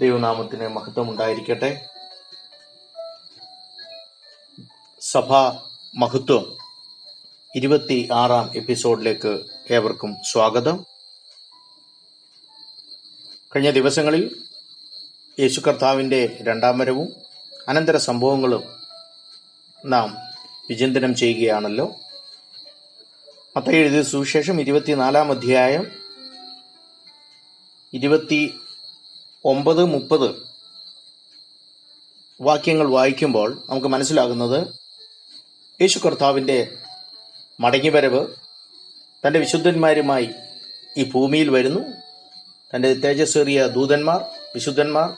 ദൈവനാമത്തിന് മഹത്വം ഉണ്ടായിരിക്കട്ടെ സഭാ മഹത്വം ഇരുപത്തി ആറാം എപ്പിസോഡിലേക്ക് ഏവർക്കും സ്വാഗതം. കഴിഞ്ഞ ദിവസങ്ങളിൽ യേശു കർത്താവിന്റെ രണ്ടാം വരവും അനന്തര സംഭവങ്ങളും നാം വിചിന്തനം ചെയ്യുകയാണല്ലോ. മത്തായി എഴുതിയ സുവിശേഷം ഇരുപത്തിനാലാം അധ്യായം ഇരുപത്തി ഒമ്പത് മുപ്പത് വാക്യങ്ങൾ വായിക്കുമ്പോൾ നമുക്ക് മനസ്സിലാകുന്നത് യേശു കർത്താവിന്റെ മടങ്ങിവരവ് തന്റെ വിശുദ്ധന്മാരുമായി ഈ ഭൂമിയിൽ വരുന്നു. തന്റെ തേജസ്സേറിയ ദൂതന്മാർ വിശുദ്ധന്മാർ.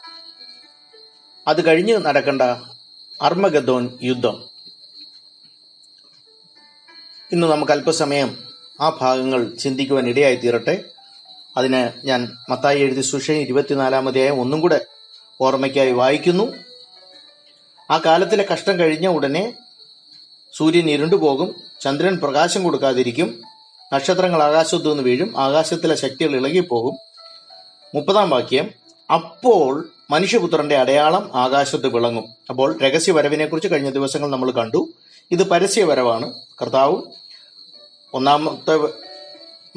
അത് കഴിഞ്ഞ് നടക്കേണ്ട അർമഗദോൻ യുദ്ധം. ഇന്ന് നമുക്ക് അല്പസമയം ആ ഭാഗങ്ങൾ ചിന്തിക്കുവാൻ ഇടയായി തീരട്ടെ അതിന് ഞാൻ മത്തായി എഴുതി സുഷയും ഇരുപത്തിനാലാമതേയായും ഒന്നും കൂടെ ഓർമ്മയ്ക്കായി വായിക്കുന്നു. ആ കാലത്തിലെ കഷ്ടം കഴിഞ്ഞ ഉടനെ സൂര്യൻ ഇരുണ്ടുപോകും ചന്ദ്രൻ പ്രകാശം കൊടുക്കാതിരിക്കും നക്ഷത്രങ്ങൾ ആകാശത്തു നിന്ന് വീഴും ആകാശത്തിലെ ശക്തികൾ ഇളകിപ്പോകും. മുപ്പതാം വാക്യം അപ്പോൾ മനുഷ്യപുത്രന്റെ അടയാളം ആകാശത്ത് വിളങ്ങും. അപ്പോൾ രഹസ്യവരവിനെ കുറിച്ച് കഴിഞ്ഞ ദിവസങ്ങൾ നമ്മൾ കണ്ടു. ഇത് പരസ്യ വരവാണ്. കർത്താവ് ഒന്നാമത്തെ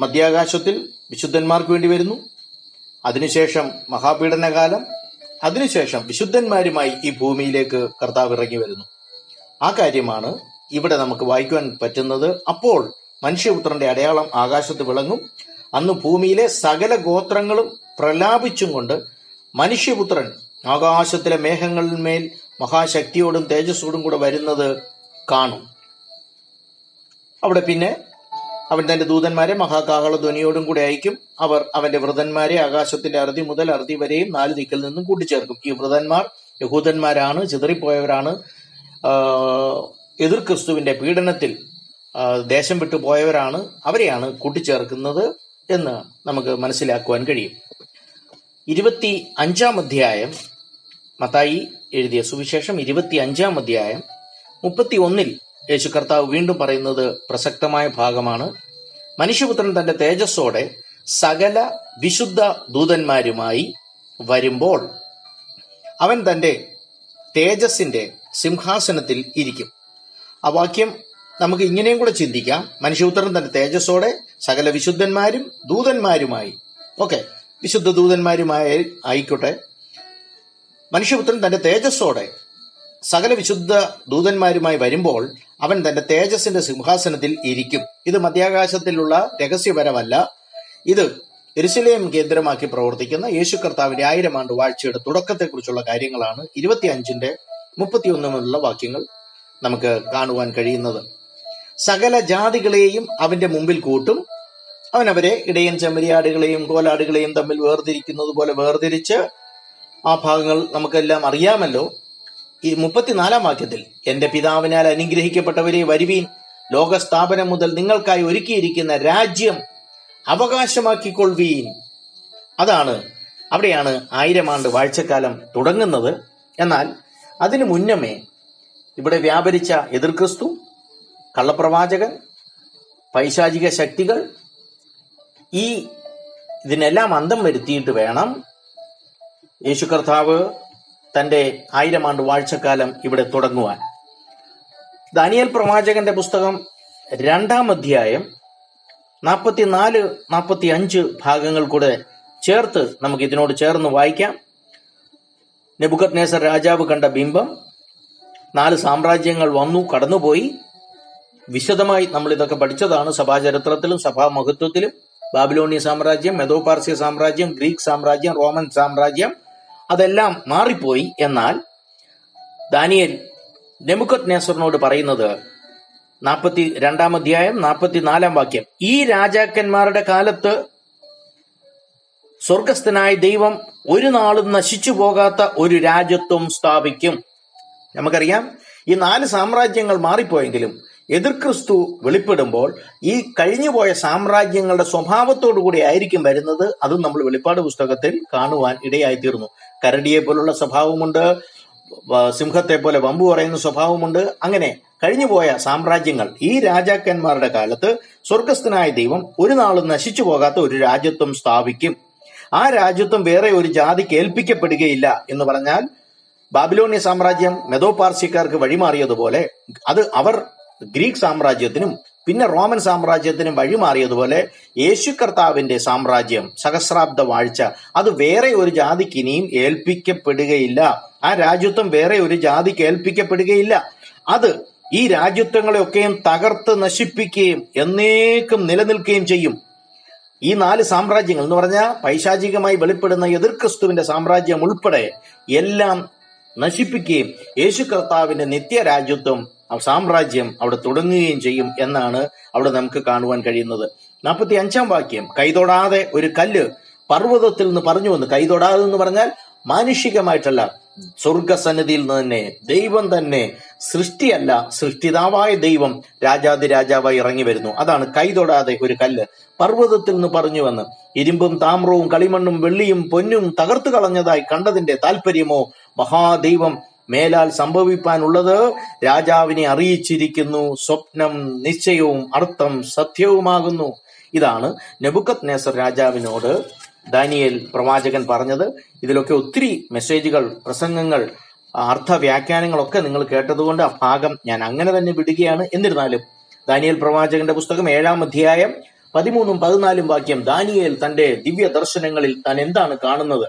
മധ്യാകാശത്തിൽ വിശുദ്ധന്മാർക്ക് വേണ്ടി വരുന്നു. അതിനുശേഷം മഹാപീഡനകാലം. അതിനുശേഷം വിശുദ്ധന്മാരുമായി ഈ ഭൂമിയിലേക്ക് കർത്താവ് ഇറങ്ങി വരുന്നു. ആ കാര്യമാണ് ഇവിടെ നമുക്ക് വായിക്കുവാൻ പറ്റുന്നത്. അപ്പോൾ മനുഷ്യപുത്രന്റെ അടയാളം ആകാശത്ത് വിളങ്ങും. അന്ന് ഭൂമിയിലെ സകല ഗോത്രങ്ങളും പ്രലാപിച്ചും കൊണ്ട് മനുഷ്യപുത്രൻ ആകാശത്തിലെ മേഘങ്ങളിന്മേൽ മഹാശക്തിയോടും തേജസ്സോടും കൂടെ വരുന്നത് കാണും. അവിടെ പിന്നെ അവൻ തന്റെ ദൂതന്മാരെ മഹാകാഹള ധ്വനിയോടും കൂടെ അയക്കും. അവർ അവന്റെ വ്രതന്മാരെ ആകാശത്തിന്റെ അറുതി മുതൽ അറുതി വരെയും നാല് ദിക്കിൽ നിന്നും കൂട്ടിച്ചേർക്കും. ഈ വ്രതന്മാർ യഹൂദന്മാരാണ് ചിതറിപ്പോയവരാണ്. എതിർ ക്രിസ്തുവിന്റെ പീഡനത്തിൽ ദേശം വിട്ടു പോയവരാണ്. അവരെയാണ് കൂട്ടിച്ചേർക്കുന്നത് എന്ന് നമുക്ക് മനസ്സിലാക്കുവാൻ കഴിയും. ഇരുപത്തി അഞ്ചാം അധ്യായം മത്തായി എഴുതിയ സുവിശേഷം ഇരുപത്തി അഞ്ചാം അധ്യായം മുപ്പത്തി ഒന്നിൽ യേശു കർത്താവ് വീണ്ടും പറയുന്നത് പ്രസക്തമായ ഭാഗമാണ്. മനുഷ്യപുത്രൻ തന്റെ തേജസ്സോടെ സകല വിശുദ്ധ ദൂതന്മാരുമായി വരുമ്പോൾ അവൻ തന്റെ തേജസ്സിന്റെ സിംഹാസനത്തിൽ ഇരിക്കും. ആ വാക്യം നമുക്ക് ഇങ്ങനെയും കൂടെ ചിന്തിക്കാം. മനുഷ്യപുത്രൻ തന്റെ തേജസ്സോടെ സകല വിശുദ്ധന്മാരും ദൂതന്മാരുമായി. ഓക്കെ വിശുദ്ധ ദൂതന്മാരുമായി ആയിക്കോട്ടെ. മനുഷ്യപുത്രൻ തന്റെ തേജസ്സോടെ സകല വിശുദ്ധ ദൂതന്മാരുമായി വരുമ്പോൾ അവൻ തന്റെ തേജസ്സിന്റെ സിംഹാസനത്തിൽ ഇരിക്കും. ഇത് മധ്യാകാശത്തിലുള്ള രഹസ്യപരമല്ല ഇത് എരുസലേം കേന്ദ്രമാക്കി പ്രവർത്തിക്കുന്ന യേശു കർത്താവിന്റെ ആയിരം ആണ്ട് വാഴ്ചയുടെ തുടക്കത്തെക്കുറിച്ചുള്ള കാര്യങ്ങളാണ് ഇരുപത്തി അഞ്ചിന്റെ മുപ്പത്തിയൊന്ന് മുതലുള്ള വാക്യങ്ങൾ നമുക്ക് കാണുവാൻ കഴിയുന്നത്. സകല ജാതികളെയും അവന്റെ മുമ്പിൽ കൂട്ടും. അവൻ അവരെ ഇടയൻ ചെമ്മരിയാടുകളെയും കോലാടുകളെയും തമ്മിൽ വേർതിരിക്കുന്നത് പോലെ വേർതിരിച്ച് ആ ഭാഗങ്ങൾ നമുക്കെല്ലാം അറിയാമല്ലോ. ഈ മുപ്പത്തിനാലാം വാക്യത്തിൽ എന്റെ പിതാവിനാൽ അനുഗ്രഹിക്കപ്പെട്ടവരെ വരുവീൻ. ലോകസ്ഥാപനം മുതൽ നിങ്ങൾക്കായി ഒരുക്കിയിരിക്കുന്ന രാജ്യം അവകാശമാക്കിക്കൊള്ളുവീൻ. അതാണ് അവിടെയാണ് ആയിരം ആണ്ട് വാഴ്ചക്കാലം തുടങ്ങുന്നത്. എന്നാൽ അതിനു മുന്നമേ ഇവിടെ വ്യാപരിച്ച എതിർക്രിസ്തു കള്ളപ്രവാചകൻ പൈശാചിക ശക്തികൾ ഈ ഇതിനെല്ലാം അന്തം വരുത്തിയിട്ട് വേണം. യേശു കർത്താവ് തന്റെ ആയിരം ആണ്ട് വാഴ്ചക്കാലം ഇവിടെ തുടങ്ങുവാൻ. ദാനിയൽ പ്രവാചകന്റെ പുസ്തകം രണ്ടാം അധ്യായം നാൽപ്പത്തിനാല് നാൽപ്പത്തി അഞ്ച് ഭാഗങ്ങൾ കൂടെ ചേർത്ത് നമുക്ക് ഇതിനോട് ചേർന്ന് വായിക്കാം. നെബുക്കത് നേസർ രാജാവ് കണ്ട ബിംബം നാല് സാമ്രാജ്യങ്ങൾ വന്നു കടന്നുപോയി. വിശദമായി നമ്മൾ ഇതൊക്കെ പഠിച്ചതാണ്. സഭാചരിത്രത്തിലും സഭാ മഹത്വത്തിലും ബാബിലോണിയ സാമ്രാജ്യം മെതോപാർസ്യ സാമ്രാജ്യം ഗ്രീക്ക് സാമ്രാജ്യം റോമൻ സാമ്രാജ്യം. അതെല്ലാം മാറിപ്പോയി. എന്നാൽ ദാനിയൽ നെമുക്കത് നേസറിനോട് പറയുന്നത് നാൽപ്പത്തി രണ്ടാം അധ്യായം നാൽപ്പത്തിനാലാം വാക്യം ഈ രാജാക്കന്മാരുടെ കാലത്ത് സ്വർഗസ്ഥനായ ദൈവം ഒരു നാളും നശിച്ചു പോകാത്ത ഒരു രാജ്യത്വം സ്ഥാപിക്കും. നമുക്കറിയാം ഈ നാല് സാമ്രാജ്യങ്ങൾ മാറിപ്പോയെങ്കിലും എതിർ ക്രിസ്തു വെളിപ്പെടുമ്പോൾ ഈ കഴിഞ്ഞുപോയ സാമ്രാജ്യങ്ങളുടെ സ്വഭാവത്തോടു കൂടി ആയിരിക്കും വരുന്നത്. അതും നമ്മൾ വെളിപ്പാട് പുസ്തകത്തിൽ കാണുവാൻ ഇടയായിത്തീർന്നു കരടിയെ പോലുള്ള സ്വഭാവമുണ്ട്. സിംഹത്തെ പോലെ വമ്പു പറയുന്ന സ്വഭാവമുണ്ട്. അങ്ങനെ കഴിഞ്ഞുപോയ സാമ്രാജ്യങ്ങൾ ഈ രാജാക്കന്മാരുടെ കാലത്ത് സ്വർഗസ്ഥനായ ദൈവം ഒരു നാളും നശിച്ചു പോകാത്ത ഒരു രാജ്യത്വം സ്ഥാപിക്കും. ആ രാജ്യത്വം വേറെ ഒരു ജാതിക്ക് ഏൽപ്പിക്കപ്പെടുകയില്ല എന്ന് പറഞ്ഞാൽ ബാബിലോണിയ സാമ്രാജ്യം മെതോപാർസിക്കാർക്ക് വഴിമാറിയതുപോലെ അത് അവർ ഗ്രീക്ക് സാമ്രാജ്യത്തിനും പിന്നെ റോമൻ സാമ്രാജ്യത്തിനും വഴിമാറിയതുപോലെ യേശു കർത്താവിന്റെ സാമ്രാജ്യം സഹസ്രാബ്ദ വാഴ്ച അത് വേറെ ഒരു ജാതിക്ക് ഇനിയും ഏൽപ്പിക്കപ്പെടുകയില്ല. ആ രാജ്യത്വം വേറെ ഒരു ജാതിക്ക് ഏൽപ്പിക്കപ്പെടുകയില്ല. അത് ഈ രാജ്യത്വങ്ങളെയൊക്കെയും തകർത്ത് നശിപ്പിക്കുകയും എന്നേക്കും നിലനിൽക്കുകയും ചെയ്യും. ഈ നാല് സാമ്രാജ്യങ്ങൾ എന്ന് പറഞ്ഞാൽ പൈശാചികമായി വെളിപ്പെടുന്ന എതിർ ക്രിസ്തുവിന്റെ സാമ്രാജ്യം ഉൾപ്പെടെ എല്ലാം നശിപ്പിക്കുകയും യേശു കർത്താവിന്റെ നിത്യരാജ്യത്വം സാമ്രാജ്യം അവിടെ തുടങ്ങുകയും ചെയ്യും എന്നാണ് അവിടെ നമുക്ക് കാണുവാൻ കഴിയുന്നത്. നാൽപ്പത്തി അഞ്ചാം വാക്യം കൈതൊടാതെ ഒരു കല്ല് പർവതത്തിൽ നിന്ന് പറഞ്ഞു വന്നു. കൈതൊടാതെ എന്ന് പറഞ്ഞാൽ മാനുഷികമായിട്ടല്ല സ്വർഗസന്നിധിയിൽ നിന്ന് തന്നെ ദൈവം തന്നെ സൃഷ്ടിയല്ല സൃഷ്ടിതാവായ ദൈവം രാജാതി രാജാവായി ഇറങ്ങി വരുന്നു. അതാണ് കൈതൊടാതെ ഒരു കല്ല് പർവതത്തിൽ നിന്ന് പറഞ്ഞു വന്ന്. ഇരുമ്പും താമ്രവും കളിമണ്ണും വെള്ളിയും പൊന്നും തകർത്തു കളഞ്ഞതായി കണ്ടതിന്റെ താല്പര്യമോ മഹാദൈവം മേലാൽ സംഭവിപ്പാനുള്ളത് രാജാവിനെ അറിയിച്ചിരിക്കുന്നു. സ്വപ്നം നിശ്ചയവും അർത്ഥം സത്യവുമാകുന്നു. ഇതാണ് നെബുക്കത് നേസർ രാജാവിനോട് ദാനിയേൽ പ്രവാചകൻ പറഞ്ഞത്. ഇതിലൊക്കെ ഒത്തിരി മെസ്സേജുകൾ പ്രസംഗങ്ങൾ അർത്ഥ വ്യാഖ്യാനങ്ങളൊക്കെ നിങ്ങൾ കേട്ടതുകൊണ്ട് ആ ഭാഗം ഞാൻ അങ്ങനെ തന്നെ വിടുകയാണ്. എന്നിരുന്നാലും ദാനിയേൽ പ്രവാചകന്റെ പുസ്തകം ഏഴാം അധ്യായം പതിമൂന്നും പതിനാലും വാക്യം ദാനിയേൽ തന്റെ ദിവ്യ ദർശനങ്ങളിൽ താൻ എന്താണ് കാണുന്നത്?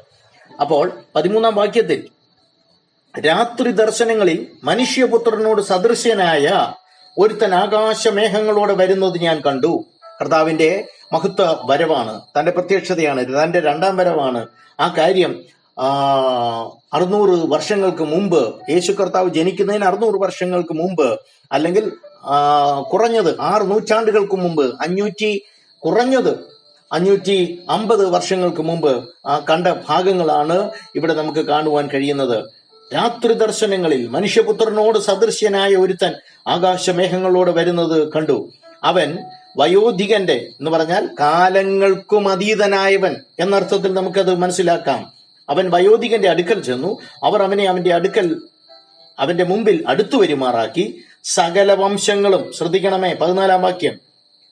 അപ്പോൾ പതിമൂന്നാം വാക്യത്തിൽ രാത്രി ദർശനങ്ങളിൽ മനുഷ്യപുത്രനോട് സദൃശ്യനായ ഒരുത്തൻ ആകാശമേഘങ്ങളോടെ വരുന്നത് ഞാൻ കണ്ടു. കർത്താവിന്റെ മഹത്വ വരവാണ്. തന്റെ പ്രത്യക്ഷതയാണ്. തന്റെ രണ്ടാം വരവാണ്. ആ കാര്യം അറുന്നൂറ് വർഷങ്ങൾക്ക് മുമ്പ് യേശു കർത്താവ് ജനിക്കുന്നതിന് അറുന്നൂറ് വർഷങ്ങൾക്ക് മുമ്പ് അല്ലെങ്കിൽ കുറഞ്ഞത് ആറ് നൂറ്റാണ്ടുകൾക്ക് മുമ്പ് അഞ്ഞൂറ്റി കുറഞ്ഞത് അഞ്ഞൂറ്റി അമ്പത് വർഷങ്ങൾക്ക് മുമ്പ് കണ്ട ഭാഗങ്ങളാണ് ഇവിടെ നമുക്ക് കാണുവാൻ കഴിയുന്നത്. രാത്രി ദർശനങ്ങളിൽ മനുഷ്യപുത്രനോട് സദൃശ്യനായ ഒരുത്തൻ ആകാശമേഘങ്ങളോട് വരുന്നത് കണ്ടു. അവൻ വയോധികന്റെ എന്ന് പറഞ്ഞാൽ കാലങ്ങൾക്കും അതീതനായവൻ എന്നർത്ഥത്തിൽ നമുക്കത് മനസ്സിലാക്കാം. അവൻ വയോധികന്റെ അടുക്കൽ ചെന്നു. അവർ അവനെ അവന്റെ അടുക്കൽ അവന്റെ മുമ്പിൽ അടുത്തു വരുമാറാക്കി. സകല വംശങ്ങളും ശ്രദ്ധിക്കണമേ പതിനാലാം വാക്യം.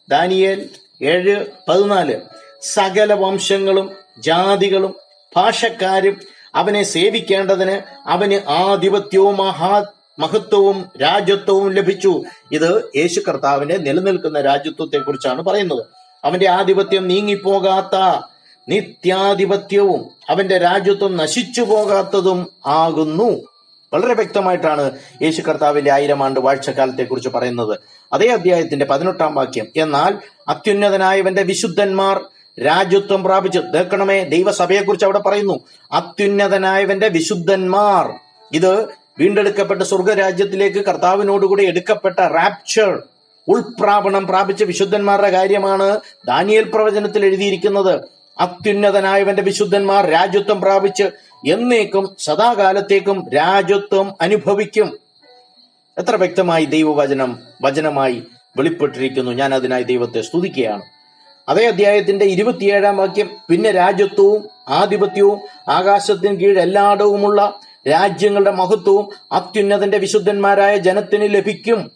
ദാനിയേൽ ഏഴ് പതിനാല്. സകല വംശങ്ങളും ജാതികളും ഭാഷക്കാരും അവനെ സേവിക്കേണ്ടതിന് അവന് ആധിപത്യവും മഹാ മഹത്വവും രാജ്യത്വവും ലഭിച്ചു. ഇത് യേശു കർത്താവിന്റെ നിലനിൽക്കുന്ന രാജ്യത്വത്തെ കുറിച്ചാണ് പറയുന്നത്. അവന്റെ ആധിപത്യം നീങ്ങിപ്പോകാത്ത നിത്യാധിപത്യവും അവന്റെ രാജ്യത്വം നശിച്ചു പോകാത്തതും ആകുന്നു. വളരെ വ്യക്തമായിട്ടാണ് യേശു കർത്താവിന്റെ ആയിരം ആണ്ട് വാഴ്ചക്കാലത്തെ കുറിച്ച് പറയുന്നത്. അതേ അധ്യായത്തിന്റെ പതിനെട്ടാം വാക്യം എന്നാൽ അത്യുന്നതനായവന്റെ വിശുദ്ധന്മാർ രാജ്യത്വം പ്രാപിച്ചു തേക്കണമേ ദൈവസഭയെ കുറിച്ച് അവിടെ പറയുന്നു. അത്യുന്നതനായവന്റെ വിശുദ്ധന്മാർ. ഇത് വീണ്ടെടുക്കപ്പെട്ട സ്വർഗരാജ്യത്തിലേക്ക് കർത്താവിനോടുകൂടി എടുക്കപ്പെട്ട റാപ്ചർ ഉൾപ്രാപണം പ്രാപിച്ച വിശുദ്ധന്മാരുടെ കാര്യമാണ് ദാനിയൽ പ്രവചനത്തിൽ എഴുതിയിരിക്കുന്നത്. അത്യുന്നതനായവന്റെ വിശുദ്ധന്മാർ രാജ്യത്വം പ്രാപിച്ച് എന്നേക്കും സദാകാലത്തേക്കും രാജ്യത്വം അനുഭവിക്കും. എത്ര വ്യക്തമായി ദൈവവചനം വചനമായി വെളിപ്പെട്ടിരിക്കുന്നു. ഞാൻ അതിനായി ദൈവത്തെ സ്തുതിക്കുകയാണ്. അതേ അധ്യായത്തിന്റെ ഇരുപത്തിയേഴാം വാക്യം പിന്നെ രാജ്യത്വവും ആധിപത്യവും ആകാശത്തിന് കീഴ് എല്ലായിടവുമുള്ള രാജ്യങ്ങളുടെ മഹത്വവും അത്യുന്നതന്റെ വിശുദ്ധന്മാരായ ജനത്തിന് ലഭിക്കും.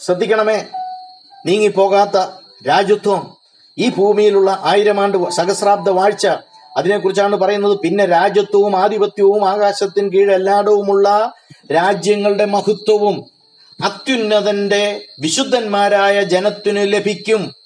ശ്രദ്ധിക്കണമേ നീങ്ങിപ്പോകാത്ത രാജ്യത്വം ഈ ഭൂമിയിലുള്ള ആയിരം ആണ്ട് സഹസ്രാബ്ദ വാഴ്ച. അതിനെക്കുറിച്ചാണ് പറയുന്നത് പിന്നെ രാജ്യത്വവും ആധിപത്യവും ആകാശത്തിന് കീഴ് എല്ലായിടവുമുള്ള രാജ്യങ്ങളുടെ മഹത്വവും അത്യുന്നതന്റെ വിശുദ്ധന്മാരായ ജനത്തിനു ലഭിക്കും.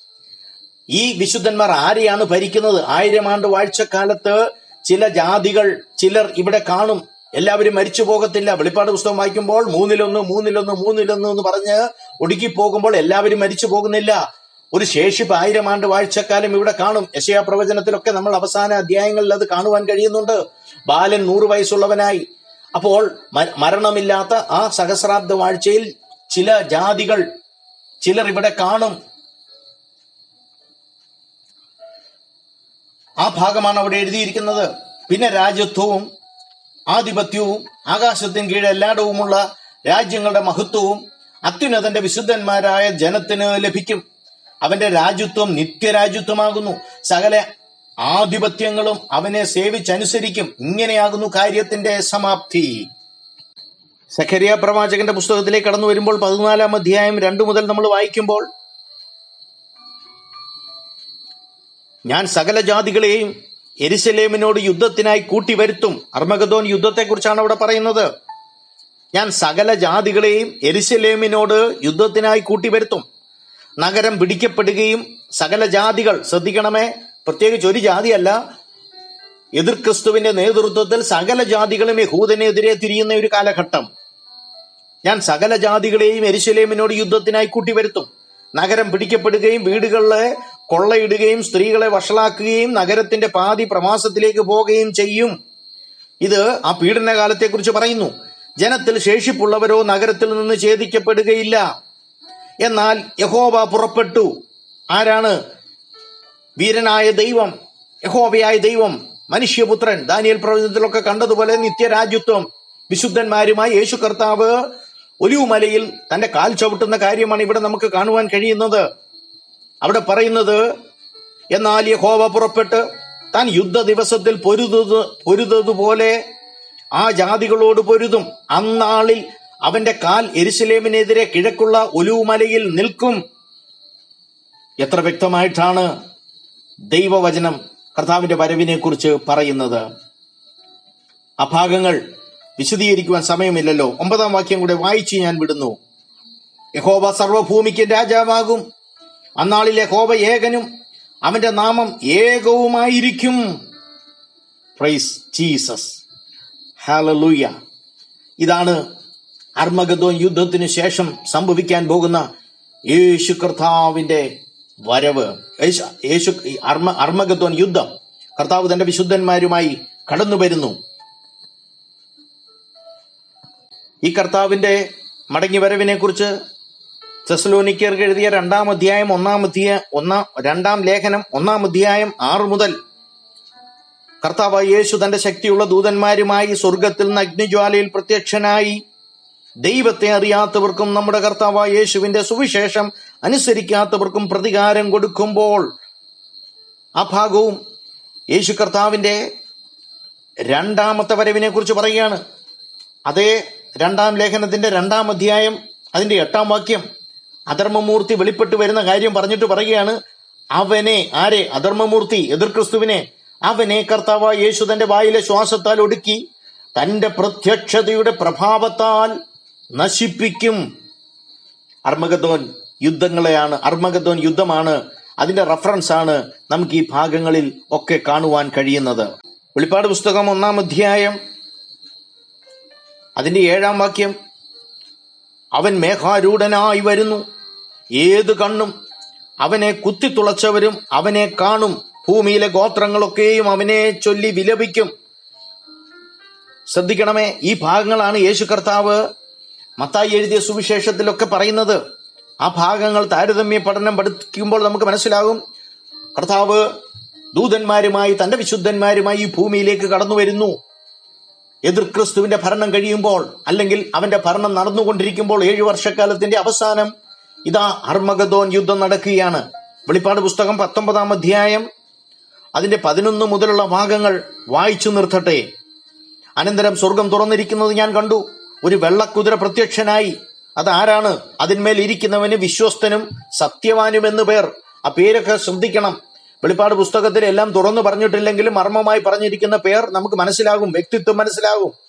ഈ വിശുദ്ധന്മാർ ആരെയാണ് ഭരിക്കുന്നത്? ആയിരം ആണ്ട് വാഴ്ചക്കാലത്ത് ചില ജാതികൾ ചിലർ ഇവിടെ കാണും. എല്ലാവരും മരിച്ചു പോകത്തില്ല. വെളിപ്പാട് പുസ്തകം വായിക്കുമ്പോൾ മൂന്നിലൊന്ന് മൂന്നിലൊന്ന് മൂന്നിലൊന്ന് എന്ന് പറഞ്ഞ് ഒടുക്കി പോകുമ്പോൾ എല്ലാവരും മരിച്ചു പോകുന്നില്ല. ഒരു ശേഷിപ്പ് ആയിരം ആണ്ട് വാഴ്ചക്കാലം ഇവിടെ കാണും. യശയാ പ്രവചനത്തിലൊക്കെ നമ്മൾ അവസാന അധ്യായങ്ങളിൽ അത് കാണുവാൻ കഴിയുന്നുണ്ട്. ബാലൻ നൂറ് വയസ്സുള്ളവനായി. അപ്പോൾ മരണമില്ലാത്ത ആ സഹസ്രാബ്ദ വാഴ്ചയിൽ ചില ജാതികൾ ചിലർ ഇവിടെ കാണും. ആ ഭാഗമാണ് അവിടെ എഴുതിയിരിക്കുന്നത്. പിന്നെ രാജ്യത്വവും ആധിപത്യവും ആകാശത്തിന് കീഴ് എല്ലായിടവുമുള്ള രാജ്യങ്ങളുടെ മഹത്വവും അത്യുന്നതന്റെ വിശുദ്ധന്മാരായ ജനത്തിന് ലഭിക്കും. അവന്റെ രാജ്യത്വം നിത്യരാജ്യത്വമാകുന്നു. സകല ആധിപത്യങ്ങളും അവനെ സേവിച്ചനുസരിക്കും. ഇങ്ങനെയാകുന്നു കാര്യത്തിന്റെ സമാപ്തി. സഖരിയ പ്രവാചകന്റെ പുസ്തകത്തിലേക്ക് കടന്നു വരുമ്പോൾ പതിനാലാം അധ്യായം രണ്ടു മുതൽ നമ്മൾ വായിക്കുമ്പോൾ ഞാൻ സകല ജാതികളെയും എരിശലേമിനോട് യുദ്ധത്തിനായി കൂട്ടിവരുത്തും. അർമഗദോൻ യുദ്ധത്തെക്കുറിച്ചാണ് അവിടെ പറയുന്നത്. ഞാൻ സകല ജാതികളെയും എരിശലേമിനോട് യുദ്ധത്തിനായി കൂട്ടിവരുത്തും. നഗരം പിടിക്കപ്പെടുകയും സകല ജാതികൾ ശ്രദ്ധിക്കണമേ പ്രത്യേകിച്ച് ഒരു ജാതിയല്ല എതിർ ക്രിസ്തുവിന്റെ നേതൃത്വത്തിൽ സകല ജാതികളും യഹൂദനെതിരെ തിരിയുന്ന ഒരു കാലഘട്ടം. ഞാൻ സകല ജാതികളെയും എരിശലേമിനോട് യുദ്ധത്തിനായി കൂട്ടിവരുത്തും. നഗരം പിടിക്കപ്പെടുകയും വീടുകളിലെ കൊള്ളയിടുകയും സ്ത്രീകളെ വഷളാക്കുകയും നഗരത്തിന്റെ പാതി പ്രവാസത്തിലേക്ക് പോകുകയും ചെയ്യും. ഇത് ആ പീഡനകാലത്തെക്കുറിച്ച് പറയുന്നു. ജനത്തിൽ ശേഷിപ്പുള്ളവരോ നഗരത്തിൽ നിന്ന് ഛേദിക്കപ്പെടുകയില്ല. എന്നാൽ യഹോബ പുറപ്പെട്ടു. ആരാണ്? വീരനായ ദൈവം. യഹോബയായ ദൈവം. മനുഷ്യപുത്രൻ. ദാനിയൽ പ്രവചനത്തിലൊക്കെ കണ്ടതുപോലെ നിത്യരാജ്യത്വം. വിശുദ്ധന്മാരുമായി യേശു കർത്താവ് ഒലിവുമലയിൽ തന്റെ കാൽ ചവിട്ടുന്ന കാര്യമാണ് ഇവിടെ നമുക്ക് കാണുവാൻ കഴിയുന്നത്. അവിടെ പറയുന്നത് എന്നാൽ യഹോവ പുറപ്പെട്ട് താൻ യുദ്ധ ദിവസത്തിൽ പൊരുതത് പൊരുതതുപോലെ ആ ജാതികളോട് പൊരുതും. അന്നാളിൽ അവന്റെ കാൽ എരിശിലേമിനെതിരെ കിഴക്കുള്ള ഒലുവുമലയിൽ നിൽക്കും. എത്ര വ്യക്തമായിട്ടാണ് ദൈവവചനം കർത്താവിന്റെ വരവിനെ കുറിച്ച് പറയുന്നത്. ആ ഭാഗങ്ങൾ വിശദീകരിക്കുവാൻ സമയമില്ലല്ലോ. ഒമ്പതാം വാക്യം കൂടെ വായിച്ച് ഞാൻ വിടുന്നു. യഹോബ സർവഭൂമിക്ക് രാജാവാകും. അന്നാളിൽ യഹോവ ഏകനും അവന്റെ നാമം ഏകവുമായിരിക്കും. പ്രൈസ് ജീസസ് ഹാലലൂയ ഇതാണ് അർമഗദോ യുദ്ധത്തിന് ശേഷം സംഭവിക്കാൻ പോകുന്ന യേശു കർത്താവിന്റെ വരവ്. യേശു- അർമ്മ യുദ്ധം കർത്താവ് തന്റെ വിശുദ്ധന്മാരുമായി കടന്നു വരുന്നു. ഈ കർത്താവിന്റെ മടങ്ങി വരവിനെ കുറിച്ച് തെസലോനിക്കർക്ക് എഴുതിയ രണ്ടാം അധ്യായം ഒന്നാം അധ്യായ ഒന്നാം രണ്ടാം ലേഖനം ഒന്നാം അധ്യായം ആറ് മുതൽ. കർത്താവ് യേശു തന്റെ ശക്തിയുള്ള ദൂതന്മാരുമായി സ്വർഗത്തിൽ നിന്ന് അഗ്നിജ്വാലയിൽ പ്രത്യക്ഷനായി. ദൈവത്തെ അറിയാത്തവർക്കും നമ്മുടെ കർത്താവ് യേശുവിന്റെ സുവിശേഷം അനുസരിക്കാത്തവർക്കും പ്രതികാരം കൊടുക്കുമ്പോൾ ആ ഭാഗവും യേശു കർത്താവിന്റെ രണ്ടാമത്തെ വരവിനെ കുറിച്ച് പറയുകയാണ്. അതേ രണ്ടാം ലേഖനത്തിന്റെ രണ്ടാം അധ്യായം അതിന്റെ എട്ടാം വാക്യം. അധർമ്മമൂർത്തി വെളിപ്പെട്ട് വരുന്ന കാര്യം പറഞ്ഞിട്ട് പറയുകയാണ് അവനെ ആരെ? അധർമ്മമൂർത്തി എതിർ ക്രിസ്തുവിനെ അവനെ കർത്താവ് യേശു തന്റെ വായിലെ ശ്വാസത്താൽ ഒടുക്കി തന്റെ പ്രത്യക്ഷതയുടെ പ്രഭാവത്താൽ നശിപ്പിക്കും. അർമഗദോൻ യുദ്ധങ്ങളെയാണ് അർമഗദോൻ യുദ്ധമാണ്. അതിന്റെ റഫറൻസ് ആണ് നമുക്ക് ഈ ഭാഗങ്ങളിൽ ഒക്കെ കാണുവാൻ കഴിയുന്നത്. വെളിപ്പാട് പുസ്തകം ഒന്നാം അധ്യായം അതിന്റെ ഏഴാം വാക്യം അവൻ മേഘാരൂഢനായി വരുന്നു ഏത് കണ്ണും അവനെ കുത്തിത്തുളച്ചവരും അവനെ കാണും. ഭൂമിയിലെ ഗോത്രങ്ങളൊക്കെയും അവനെ ചൊല്ലി വിലപിക്കും. ശ്രദ്ധിക്കണമേ ഈ ഭാഗങ്ങളാണ് യേശു കർത്താവ് മത്തായി എഴുതിയ സുവിശേഷത്തിലൊക്കെ പറയുന്നത്. ആ ഭാഗങ്ങൾ താരതമ്യ പഠനം പഠിക്കുമ്പോൾ നമുക്ക് മനസ്സിലാകും. കർത്താവ് ദൂതന്മാരുമായി തന്റെ വിശുദ്ധന്മാരുമായി ഈ ഭൂമിയിലേക്ക് കടന്നു വരുന്നു. എതിർ ക്രിസ്തുവിന്റെ ഭരണം കഴിയുമ്പോൾ അല്ലെങ്കിൽ അവന്റെ ഭരണം നടന്നുകൊണ്ടിരിക്കുമ്പോൾ ഏഴു വർഷക്കാലത്തിന്റെ അവസാനം ഇതാ അർമഗദോൻ യുദ്ധം നടക്കുകയാണ്. വെളിപ്പാട് പുസ്തകം പത്തൊമ്പതാം അധ്യായം. അതിന്റെ പതിനൊന്ന് മുതലുള്ള ഭാഗങ്ങൾ വായിച്ചു നിർത്തട്ടെ. അനന്തരം സ്വർഗം തുറന്നിരിക്കുന്നത് ഞാൻ കണ്ടു. ഒരു വെള്ളക്കുതിര പ്രത്യക്ഷനായി. അതാരാണ് അതിന്മേൽ ഇരിക്കുന്നവന് വിശ്വസ്തനും സത്യവാനും എന്ന് പേർ. ആ പേരൊക്കെ ശ്രദ്ധിക്കണം. വെളിപ്പാട് പുസ്തകത്തിൽ എല്ലാം തുറന്നു പറഞ്ഞിട്ടില്ലെങ്കിലും മർമ്മമായി പറഞ്ഞിരിക്കുന്ന പേർ നമുക്ക് മനസ്സിലാകും വ്യക്തിത്വം മനസ്സിലാകും.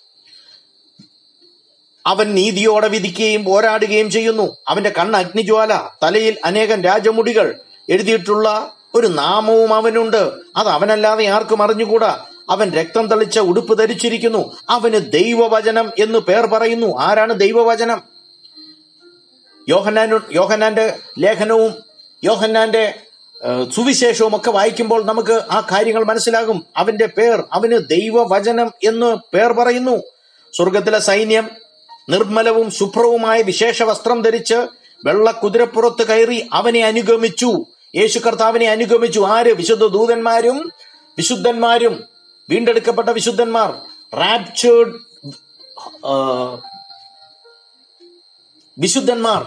അവൻ നീതിയോടെ വിധിക്കുകയും പോരാടുകയും ചെയ്യുന്നു. അവന്റെ കണ്ണ് അഗ്നിജ്വാല തലയിൽ അനേകം രാജമുടികൾ. എഴുതിയിട്ടുള്ള ഒരു നാമവും അവനുണ്ട്. അത് അവനല്ലാതെ ആർക്കും അറിഞ്ഞുകൂടാ. അവൻ രക്തം തളിച്ച ഉടുപ്പ് ധരിച്ചിരിക്കുന്നു. അവന് ദൈവവചനം എന്ന് പേർ പറയുന്നു. ആരാണ് ദൈവവചനം? യോഹനാനു യോഹന്നാന്റെ ലേഖനവും യോഹന്നാന്റെ സുവിശേഷവും ഒക്കെ വായിക്കുമ്പോൾ നമുക്ക് ആ കാര്യങ്ങൾ മനസ്സിലാകും. അവന്റെ പേർ അവന് ദൈവവചനം എന്ന് പേർ പറയുന്നു. സ്വർഗത്തിലെ സൈന്യം നിർമ്മലവും ശുഭ്രവുമായ വിശേഷ വസ്ത്രം ധരിച്ച് വെള്ള കുതിരപ്പുറത്ത് കയറി അവനെ അനുഗമിച്ചു. യേശു കർത്താവിനെ അനുഗമിച്ചു. ആര്? വിശുദ്ധ ദൂതന്മാരും വിശുദ്ധന്മാരും. വീണ്ടെടുക്കപ്പെട്ട വിശുദ്ധന്മാർ. റാപ്ചേർഡ് വിശുദ്ധന്മാർ.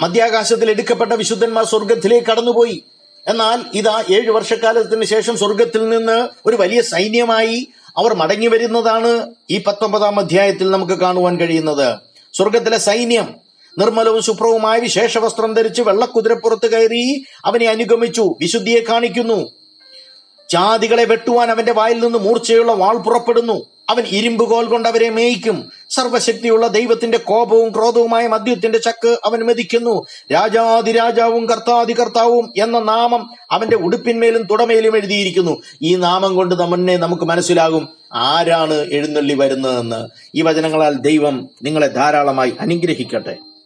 മധ്യാകാശത്തിൽ എടുക്കപ്പെട്ട വിശുദ്ധന്മാർ സ്വർഗത്തിലേക്ക് കടന്നുപോയി. എന്നാൽ ഇതാ ഏഴു വർഷക്കാലത്തിന് ശേഷം സ്വർഗത്തിൽ നിന്ന് ഒരു വലിയ സൈന്യമായി അവർ മടങ്ങി വരുന്നതാണ് ഈ പത്തൊമ്പതാം അധ്യായത്തിൽ നമുക്ക് കാണുവാൻ കഴിയുന്നത്. സ്വർഗത്തിലെ സൈന്യം നിർമ്മലവും ശുഭ്രവുമായ വിശേഷ വസ്ത്രം ധരിച്ച് വെള്ളക്കുതിരപ്പുറത്ത് കയറി അവനെ അനുഗമിച്ചു വിശുദ്ധിയെ കാണിക്കുന്നു. ജാതികളെ വെട്ടുവാൻ അവന്റെ വായിൽ നിന്ന് മൂർച്ചയുള്ള വാൾ പുറപ്പെടുന്നു. അവൻ ഇരുമ്പുകോൽ കൊണ്ട് അവരെ മേയിക്കും. സർവശക്തിയുള്ള ദൈവത്തിന്റെ കോപവും ക്രോധവുമായ മദ്യത്തിന്റെ ചക്ക് അവൻ മെതിക്കുന്നു. രാജാതിരാജാവും കർത്താതി കർത്താവും എന്ന നാമം അവന്റെ ഉടുപ്പിന്മേലും തുടമയിലും എഴുതിയിരിക്കുന്നു. ഈ നാമം കൊണ്ട് നമ്മെ നമുക്ക് മനസ്സിലാകും ആരാണ് എഴുന്നള്ളി വരുന്നതെന്ന്. ഈ വചനങ്ങളാൽ ദൈവം നിങ്ങളെ ധാരാളമായി അനുഗ്രഹിക്കട്ടെ.